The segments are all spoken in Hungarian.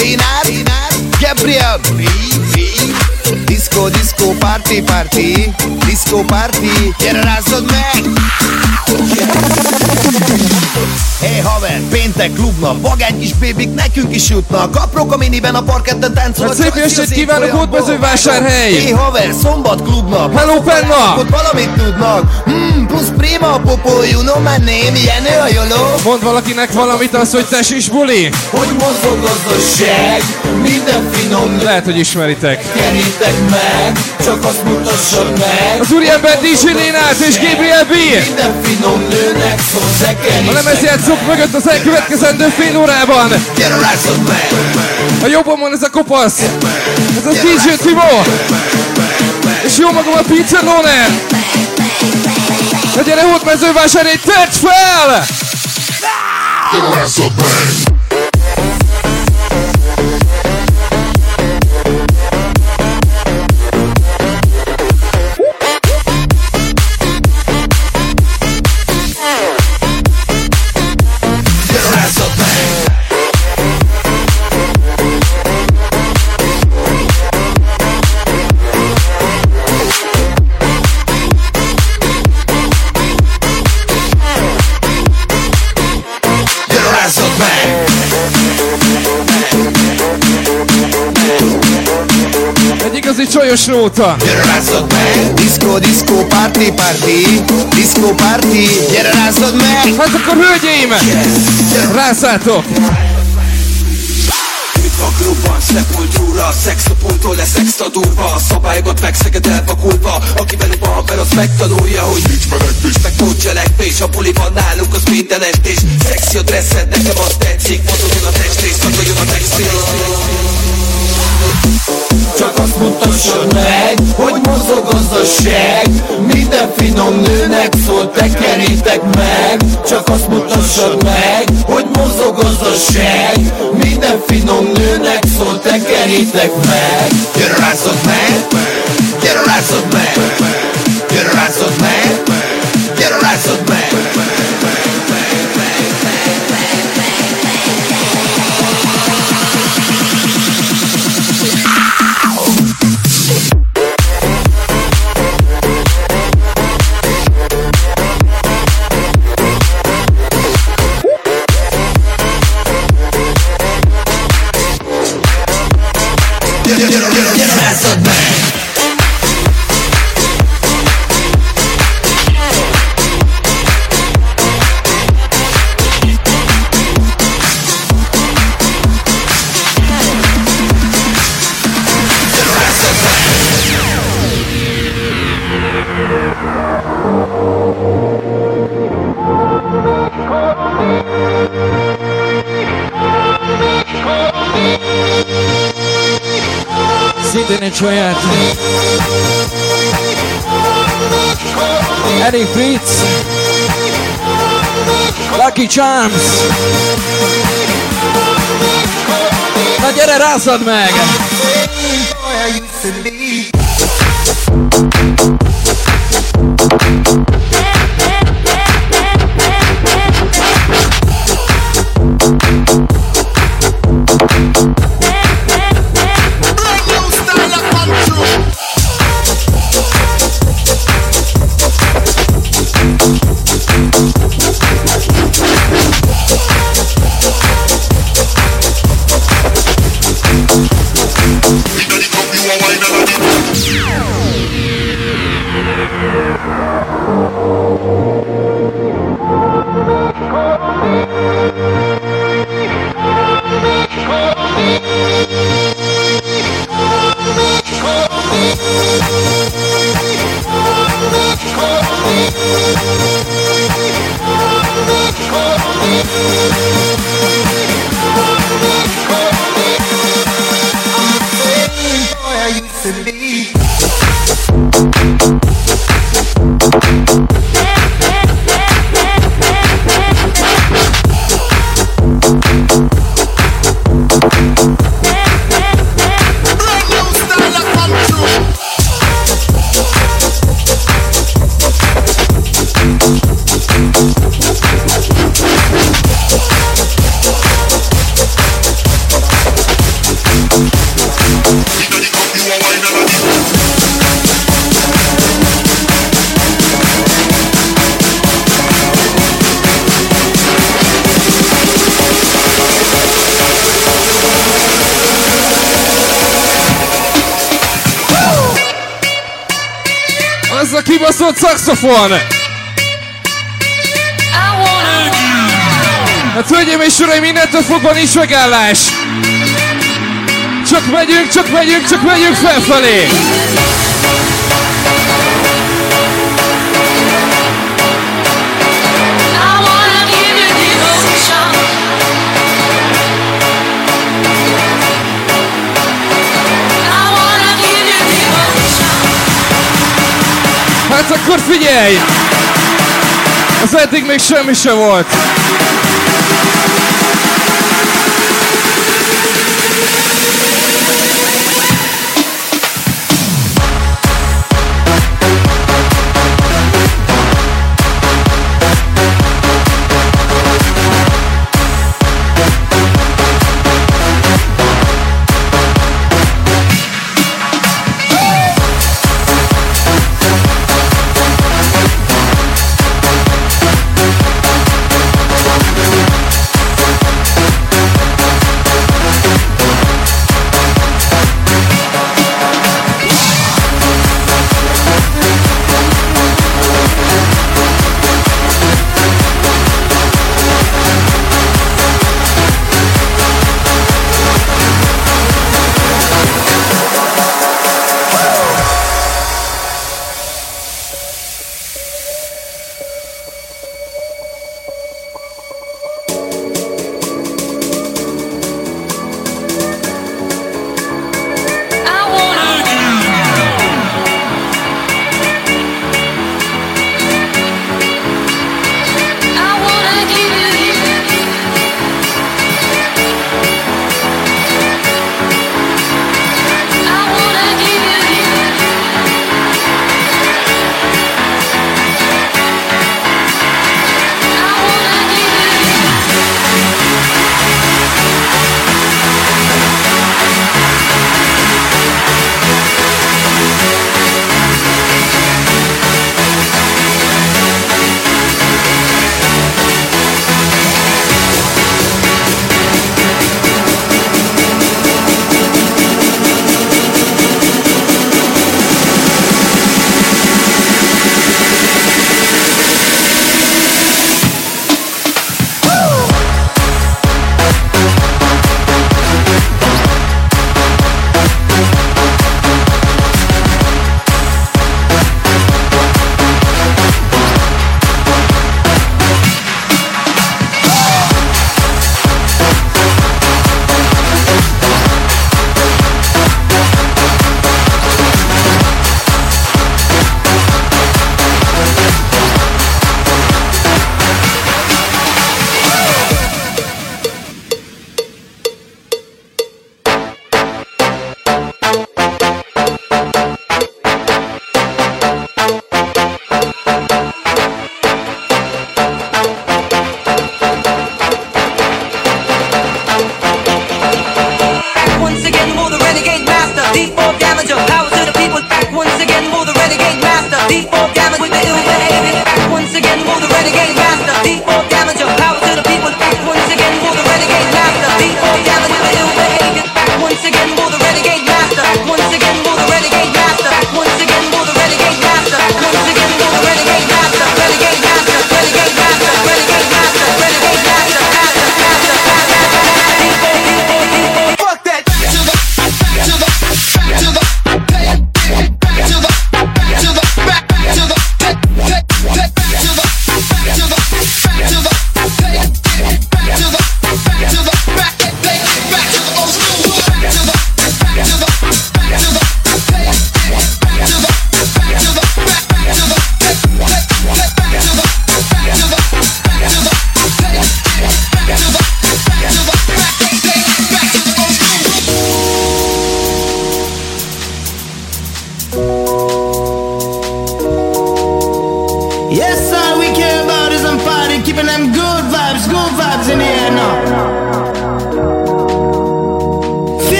Lénár, Gabriel, Disco, disco, party, party Disco, party, gyere rázzad meg! Hey haver, péntek klubnak, vagány kis bébik nekünk is jutnak Aprok a miniben a parketten táncolnak Hát szép estét kívánok, Hódmezővásárhely! Hey haver, szombat klubnak Hello Penna! Ott valamit tudnak Hmm, plusz prima popo, you know my name Jenő a joló Mond valakinek valamit az, hogy te is buli? Hogy mozog gazdaság, minden finom Lehet, hogy ismeritek. Kerítek meg, csak azt mutassad meg Az úriember DJ Lénát és Gabriel B! Minden finom nőnek szól A zekerítek lemezjátszók mögött az elkövetkezendő fél órában! A jobbon van ez a kopasz! Ez a DJ Timo! És jó magam a Pizza Loner! Na gyere Hódmezővásárhely, tedd fel! gyere Csajos nóta! Gyere rázzad meg! Disco, disco, party, party Disco, party Gyere rázzad meg! Hát akkor hölgyeim! Rászálltok! Itt a klubban, szepultúra Szex a pultól lesz extra durva. A szabályokat megszeged elvakulva Aki velünk van haver, az megtanulja Hogy nincs menekvés, meg nincs cselekvés A buliban nálunk az minden estés. Szexi a dresszed, nekem az tetszik. Mozogjon a testés, szagoljon a textil Csak azt mutassad meg, hogy mozog gazdaság Minden finom nőnek szól, tekerítek meg. Csak azt mutassad meg, hogy mozog gazdaság Minden finom nőnek szól, tekerítek meg. Gyere rázzad meg, gyere rázzad meg! Gyere rázzad meg, gyere rázzad meg Gyere, gyere, gyere, gyere rázzad meg saját. Eddie Fritz. Lucky Charms. Na gyere, rászad meg! Kibaszott szaxofon! Hát hölgyeim és uraim, innentől fogva nincs megállás! Csak megyünk, csak megyünk, csak megyünk felfelé! Akkor figyelj! Az eddig még semmi se volt.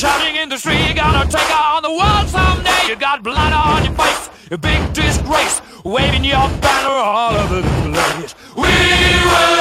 Shouting in the street. You're gonna take on the world someday. You got blood on your face, a big disgrace, waving your banner all over the place. We will,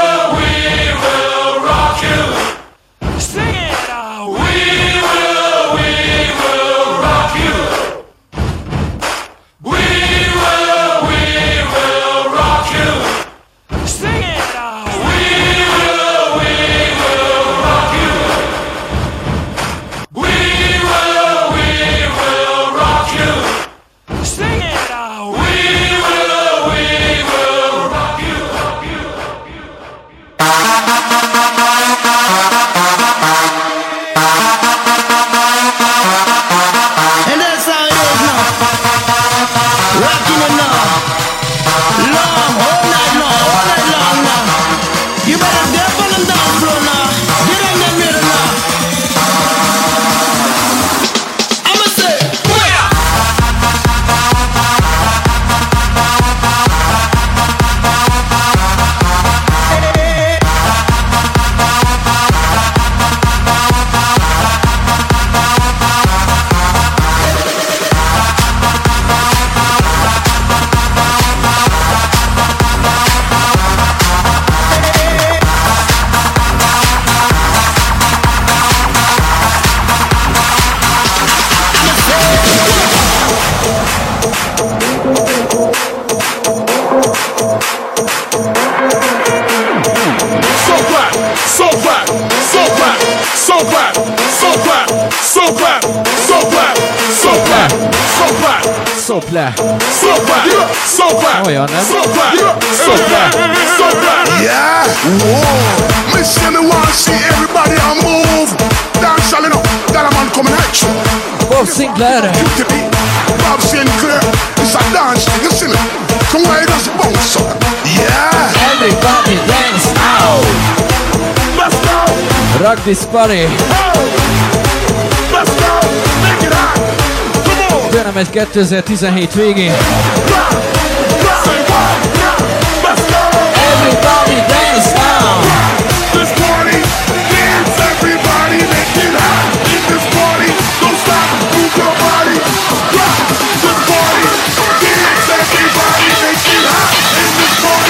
Szoplá. so clap, so clap, Olyan, nem? so clap, so clap, so clap. Yeah, whoa. Miss me want see everybody on move. Dance all enough, that a man coming at you. Bob Sinclair. Bob Sinclair, it's a dance, you see me. Come where does it bounce up? Yeah, Everybody dance now. let's go. Rock this party. Let's go, make it hot. Come on, Jön egy 2017 végén. Everybody dance now. This party, dance everybody, make it hot. In this party, don't stop, move your body. Rock this party, dance everybody, make it hot. In this party.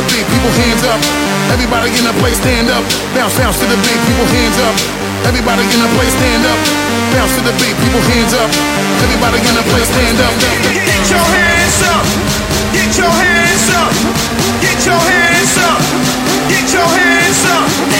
The beat, people hands up. Everybody in the place stand up. Bounce, bounce to the beat, people hands up. Everybody in the place stand up. Bounce to the beat, people hands up. Everybody in the place stand up. Get your hands up. Get your hands up. Get your hands up. Get your hands up.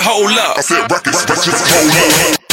hold up. I said records, just hold up.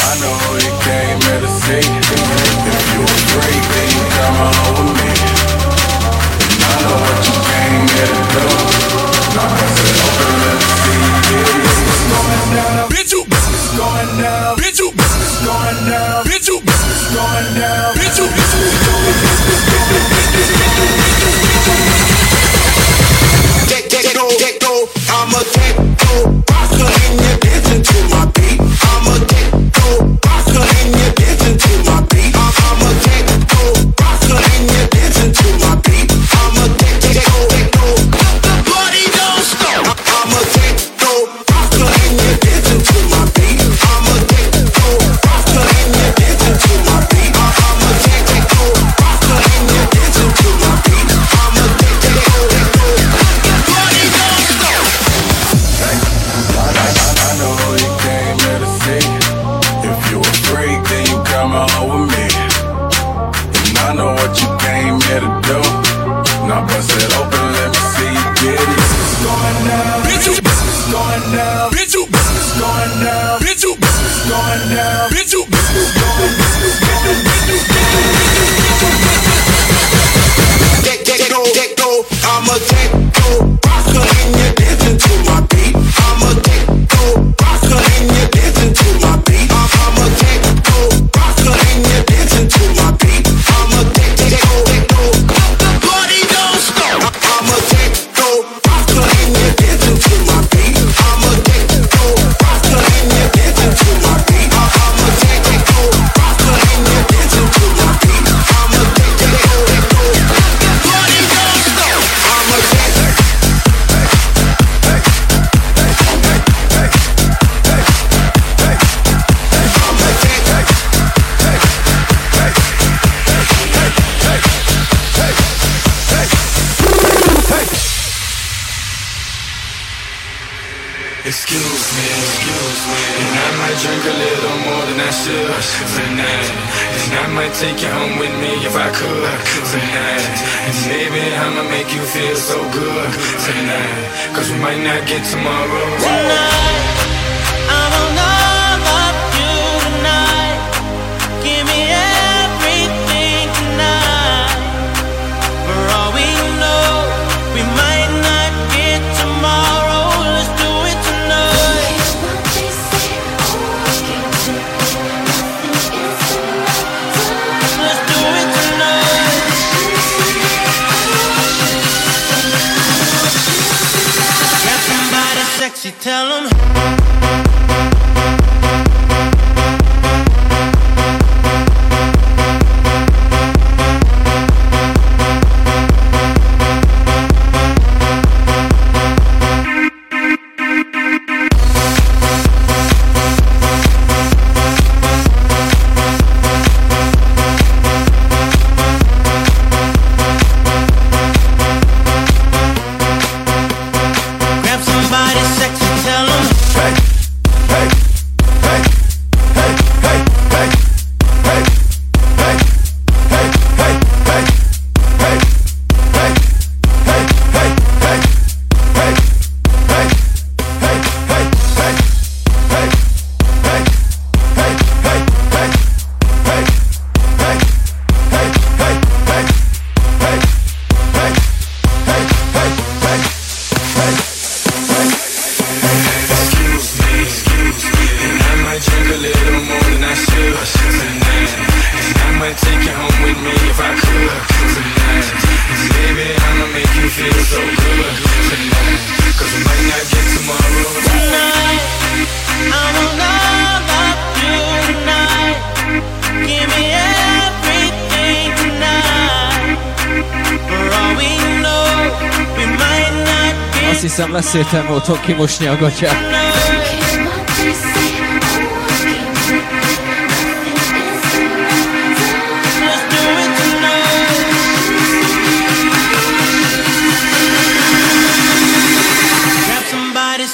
Michałtól kimosni a.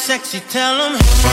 Sexy, tell them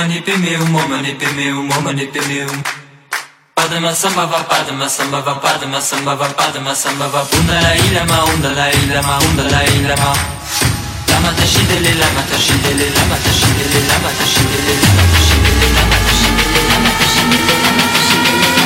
Oma nipe meum, oma nipe meum, oma nipe meum Padma samba va padma samba va padma samba va padma samba va. Unda la ilama, unda la ilama, unda la ilama Lama tashidele, lama tashidele, lama tashidele, lama tashidele, lama tashidele, lama tashidele, lama tashidele, lama tashidele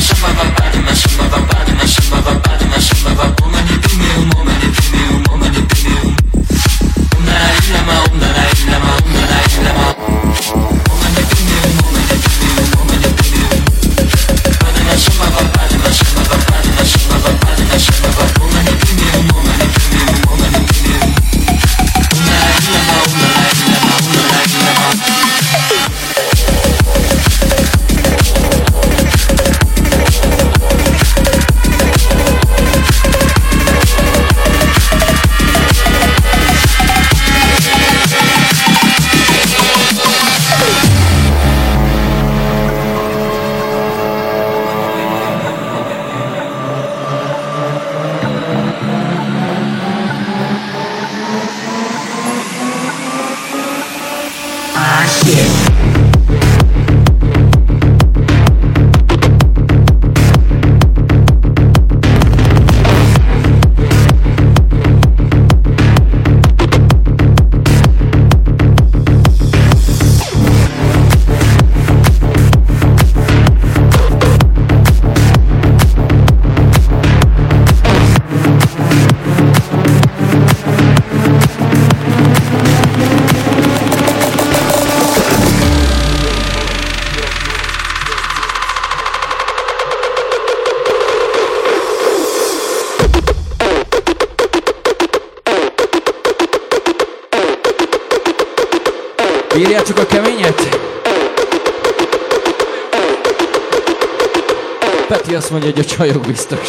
chamava Batman, chamava Batman, chamava Batman, chamava Batman, e do meu nome. Mondja, hogy a csajok biztos.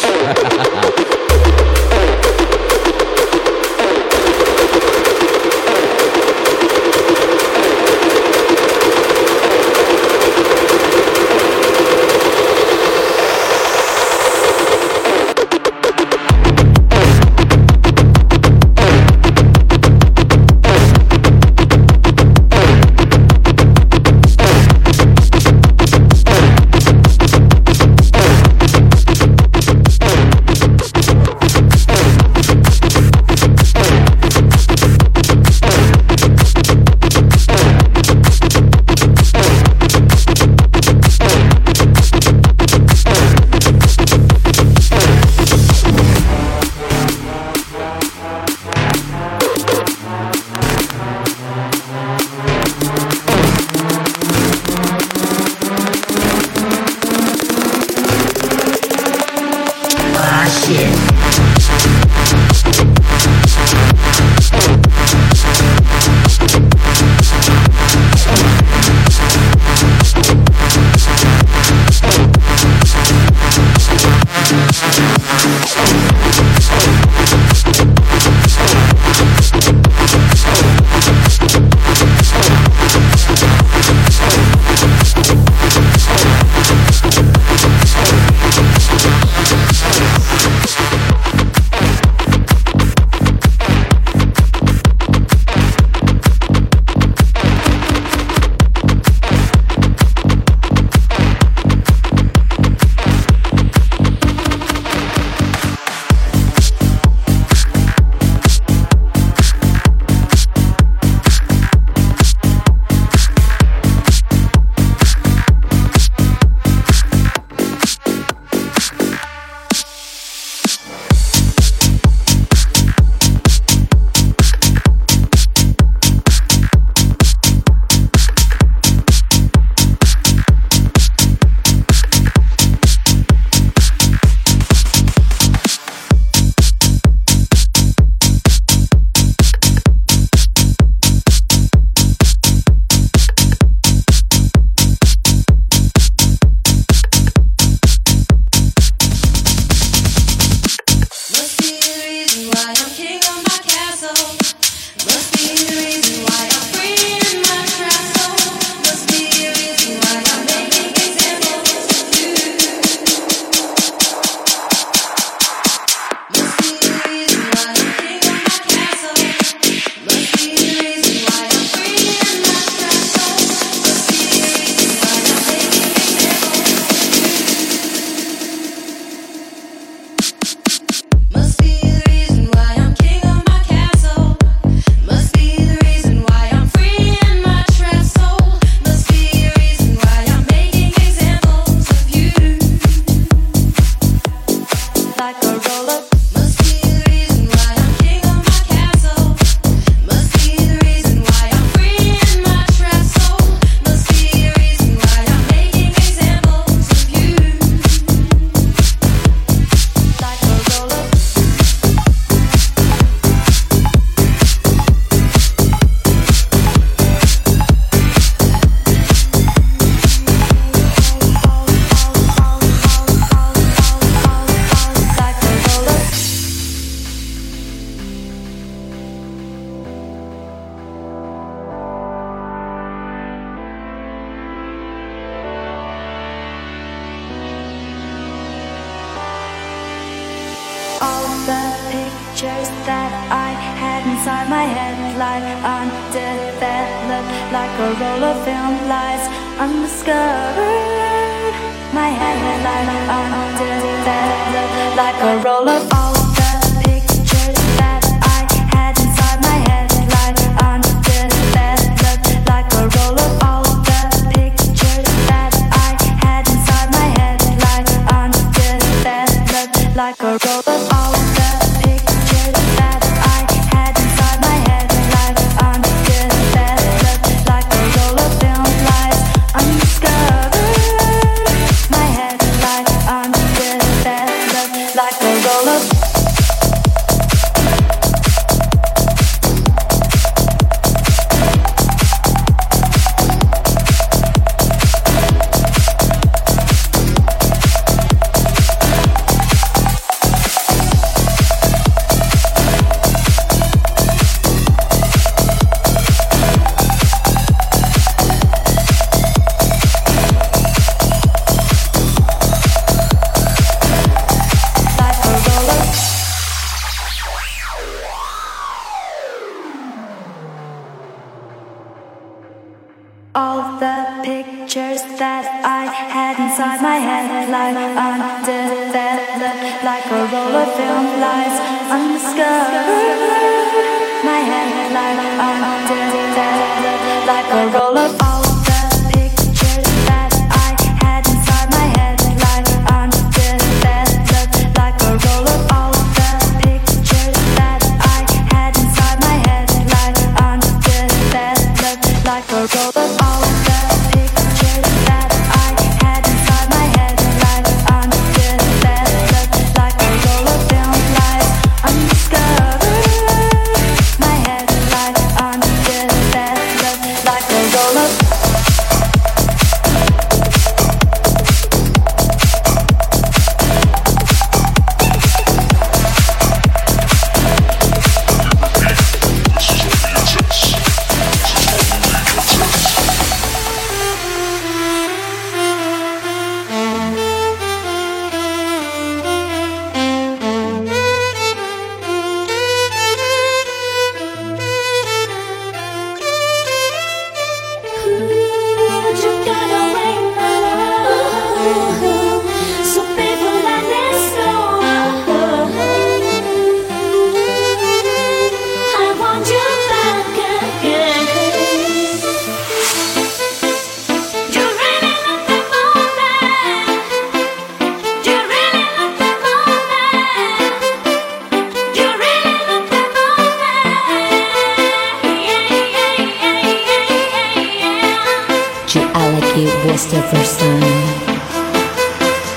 lost the first time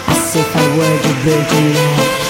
As if I were the building light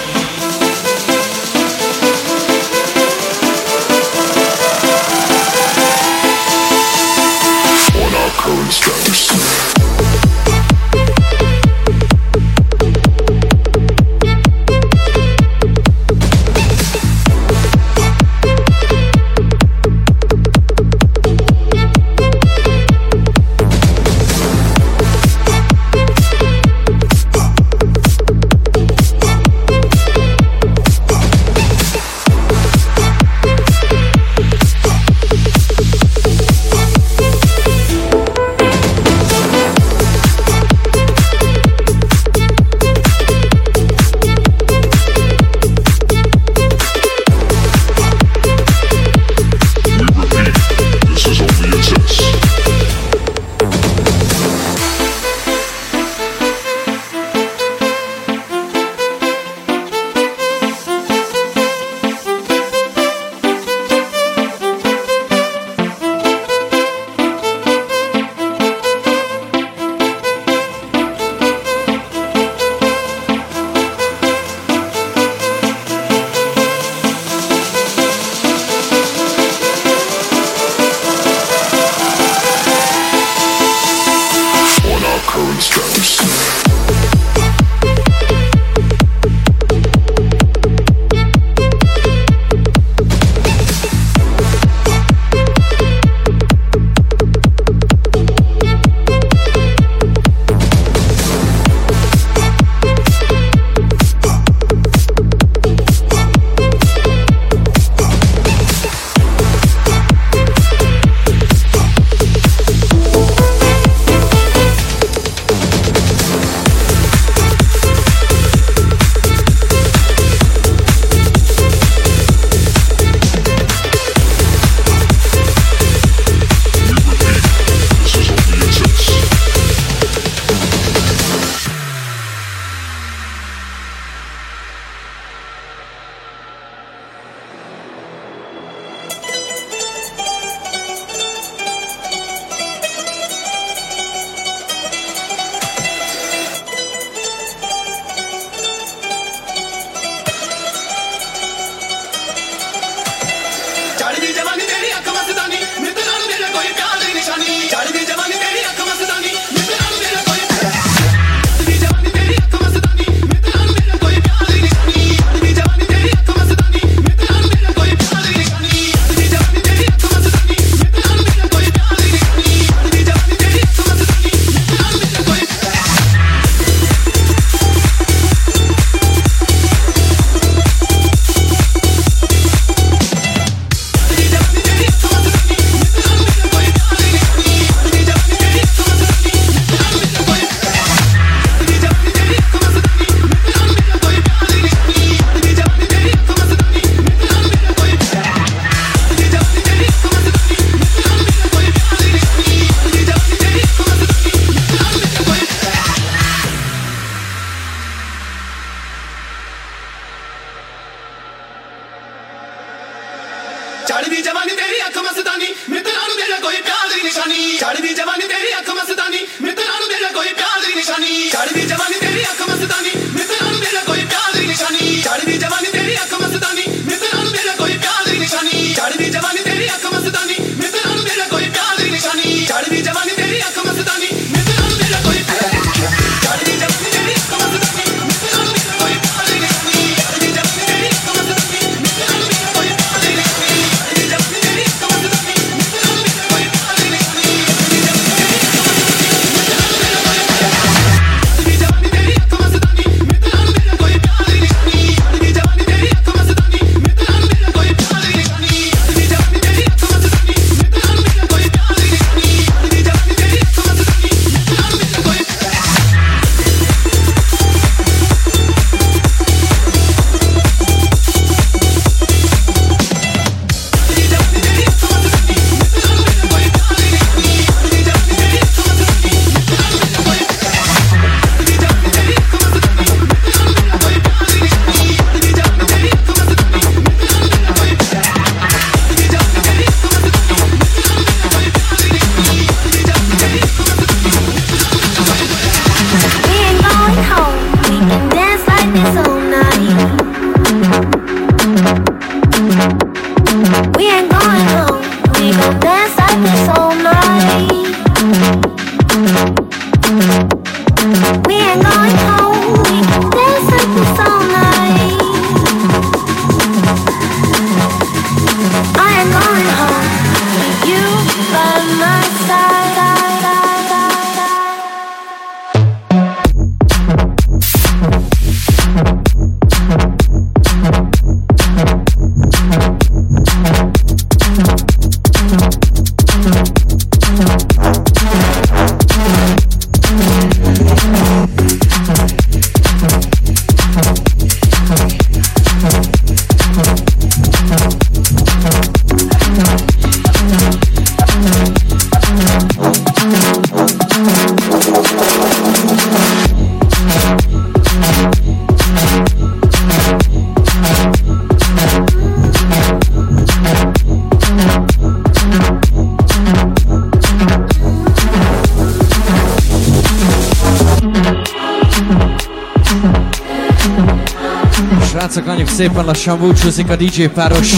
Szépen lassan búcsúzik a DJ páros.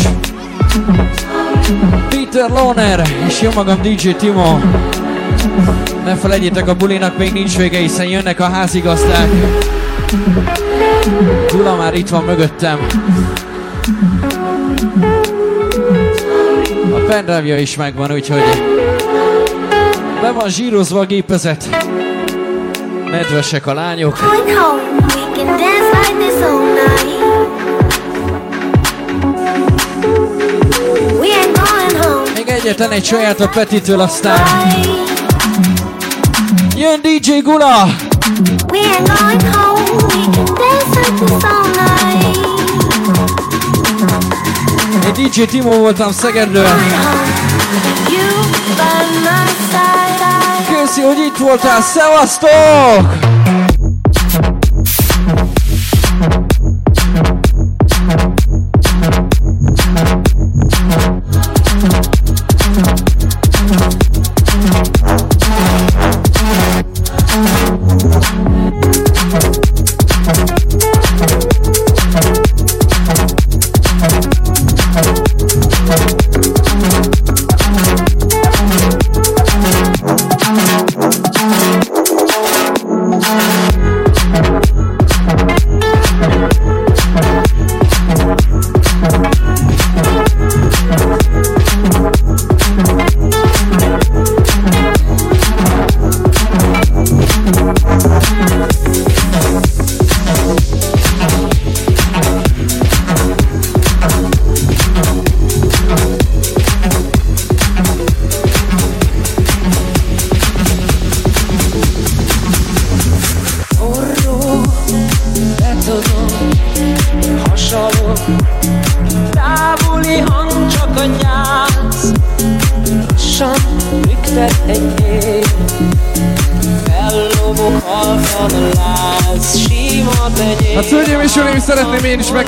Peter Loner és jó magam DJ Timo. Ne felejtjétek, a bulinak még nincs vége, hiszen jönnek a házigazdák. Gula már itt van mögöttem. A pendrive is megvan, úgyhogy be van zsírozva a gépezet. Nedvesek a lányok. Going home, we can dance like this all night. egyetlen egy saját a Petitől, aztán jön DJ Gula! We are going home, we can dance like this all. Én DJ Timo voltam Szegedről. Köszi, hogy itt voltál, szevasztok!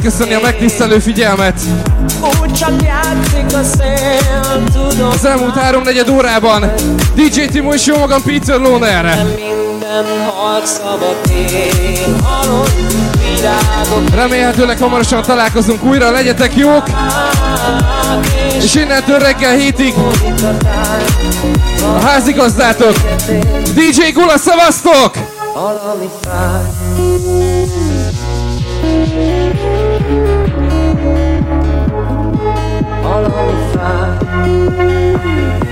Megköszönni a megtisztelő figyelmet. Az elmúlt háromnegyed órában DJ Timo és jó magam Peter virágok Remélhetőleg hamarosan találkozunk újra, legyetek jók! És innentől reggel hétig a házigazdátok DJ Gula szavaztok! valami All on fire.